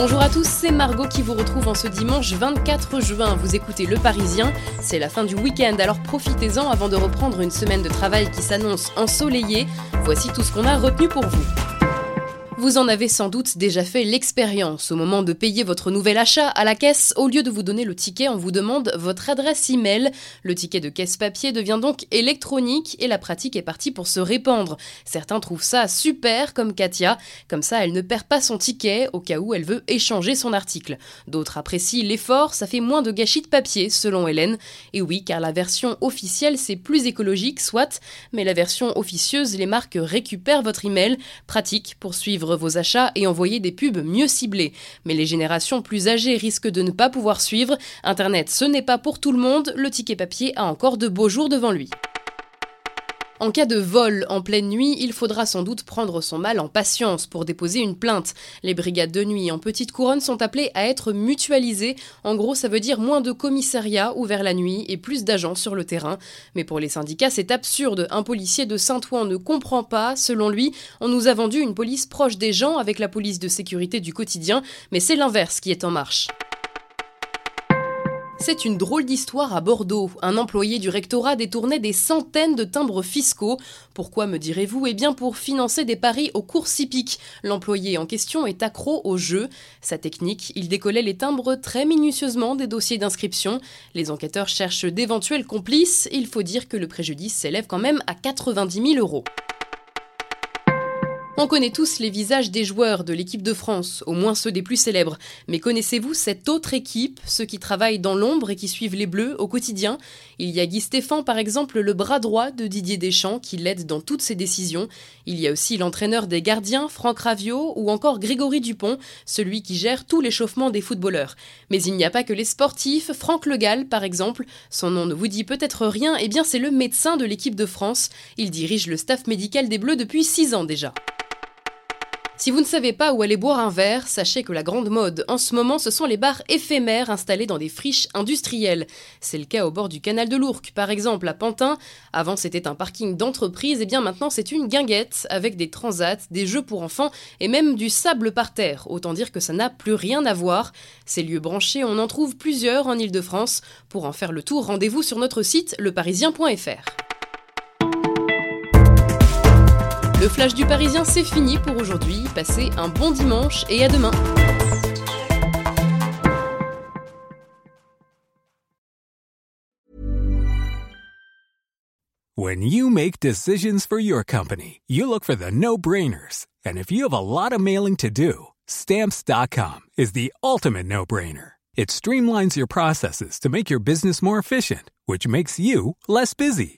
Bonjour à tous, c'est Margot qui vous retrouve en ce dimanche 24 juin. Vous écoutez Le Parisien, c'est la fin du week-end, alors profitez-en avant de reprendre une semaine de travail qui s'annonce ensoleillée. Voici tout ce qu'on a retenu pour vous. Vous en avez sans doute déjà fait l'expérience. Au moment de payer votre nouvel achat à la caisse, au lieu de vous donner le ticket, on vous demande votre adresse email. Le ticket de caisse papier devient donc électronique et la pratique est partie pour se répandre. Certains trouvent ça super, comme Katia. Comme ça, elle ne perd pas son ticket au cas où elle veut échanger son article. D'autres apprécient l'effort, ça fait moins de gâchis de papier, selon Hélène. Et oui, car la version officielle, c'est plus écologique, soit, mais la version officieuse, les marques récupèrent votre email. Pratique pour vos achats et envoyer des pubs mieux ciblées. Mais les générations plus âgées risquent de ne pas pouvoir suivre. Internet, ce n'est pas pour tout le monde, le ticket papier a encore de beaux jours devant lui. En cas de vol en pleine nuit, il faudra sans doute prendre son mal en patience pour déposer une plainte. Les brigades de nuit en petite couronne sont appelées à être mutualisées. En gros, ça veut dire moins de commissariats ouverts la nuit et plus d'agents sur le terrain. Mais pour les syndicats, c'est absurde. Un policier de Saint-Ouen ne comprend pas. Selon lui, on nous a vendu une police proche des gens avec la police de sécurité du quotidien, mais c'est l'inverse qui est en marche. C'est une drôle d'histoire à Bordeaux. Un employé du rectorat détournait des centaines de timbres fiscaux. Pourquoi me direz-vous? Eh bien pour financer des paris aux courses hippiques. L'employé en question est accro au jeu. Sa technique, il décollait les timbres très minutieusement des dossiers d'inscription. Les enquêteurs cherchent d'éventuels complices. Il faut dire que le préjudice s'élève quand même à 90 000 euros. On connaît tous les visages des joueurs de l'équipe de France, au moins ceux des plus célèbres. Mais connaissez-vous cette autre équipe, ceux qui travaillent dans l'ombre et qui suivent les Bleus au quotidien? Il y a Guy Stéphane, par exemple, le bras droit de Didier Deschamps, qui l'aide dans toutes ses décisions. Il y a aussi l'entraîneur des gardiens, Franck Raviot, ou encore Grégory Dupont, celui qui gère tout l'échauffement des footballeurs. Mais il n'y a pas que les sportifs. Franck Le Gall, par exemple, son nom ne vous dit peut-être rien, eh bien c'est le médecin de l'équipe de France. Il dirige le staff médical des Bleus depuis 6 ans déjà. Si vous ne savez pas où aller boire un verre, sachez que la grande mode en ce moment, ce sont les bars éphémères installés dans des friches industrielles. C'est le cas au bord du canal de l'Ourcq, par exemple, à Pantin. Avant, c'était un parking d'entreprise, et bien maintenant, c'est une guinguette avec des transats, des jeux pour enfants et même du sable par terre. Autant dire que ça n'a plus rien à voir. Ces lieux branchés, on en trouve plusieurs en Ile-de-France. Pour en faire le tour, rendez-vous sur notre site leparisien.fr. Le flash du Parisien, c'est fini pour aujourd'hui. Passez un bon dimanche et à demain. When you make decisions for your company, you look for the no-brainers. And if you have a lot of mailing to do, stamps.com is the ultimate no-brainer. It streamlines your processes to make your business more efficient, which makes you less busy.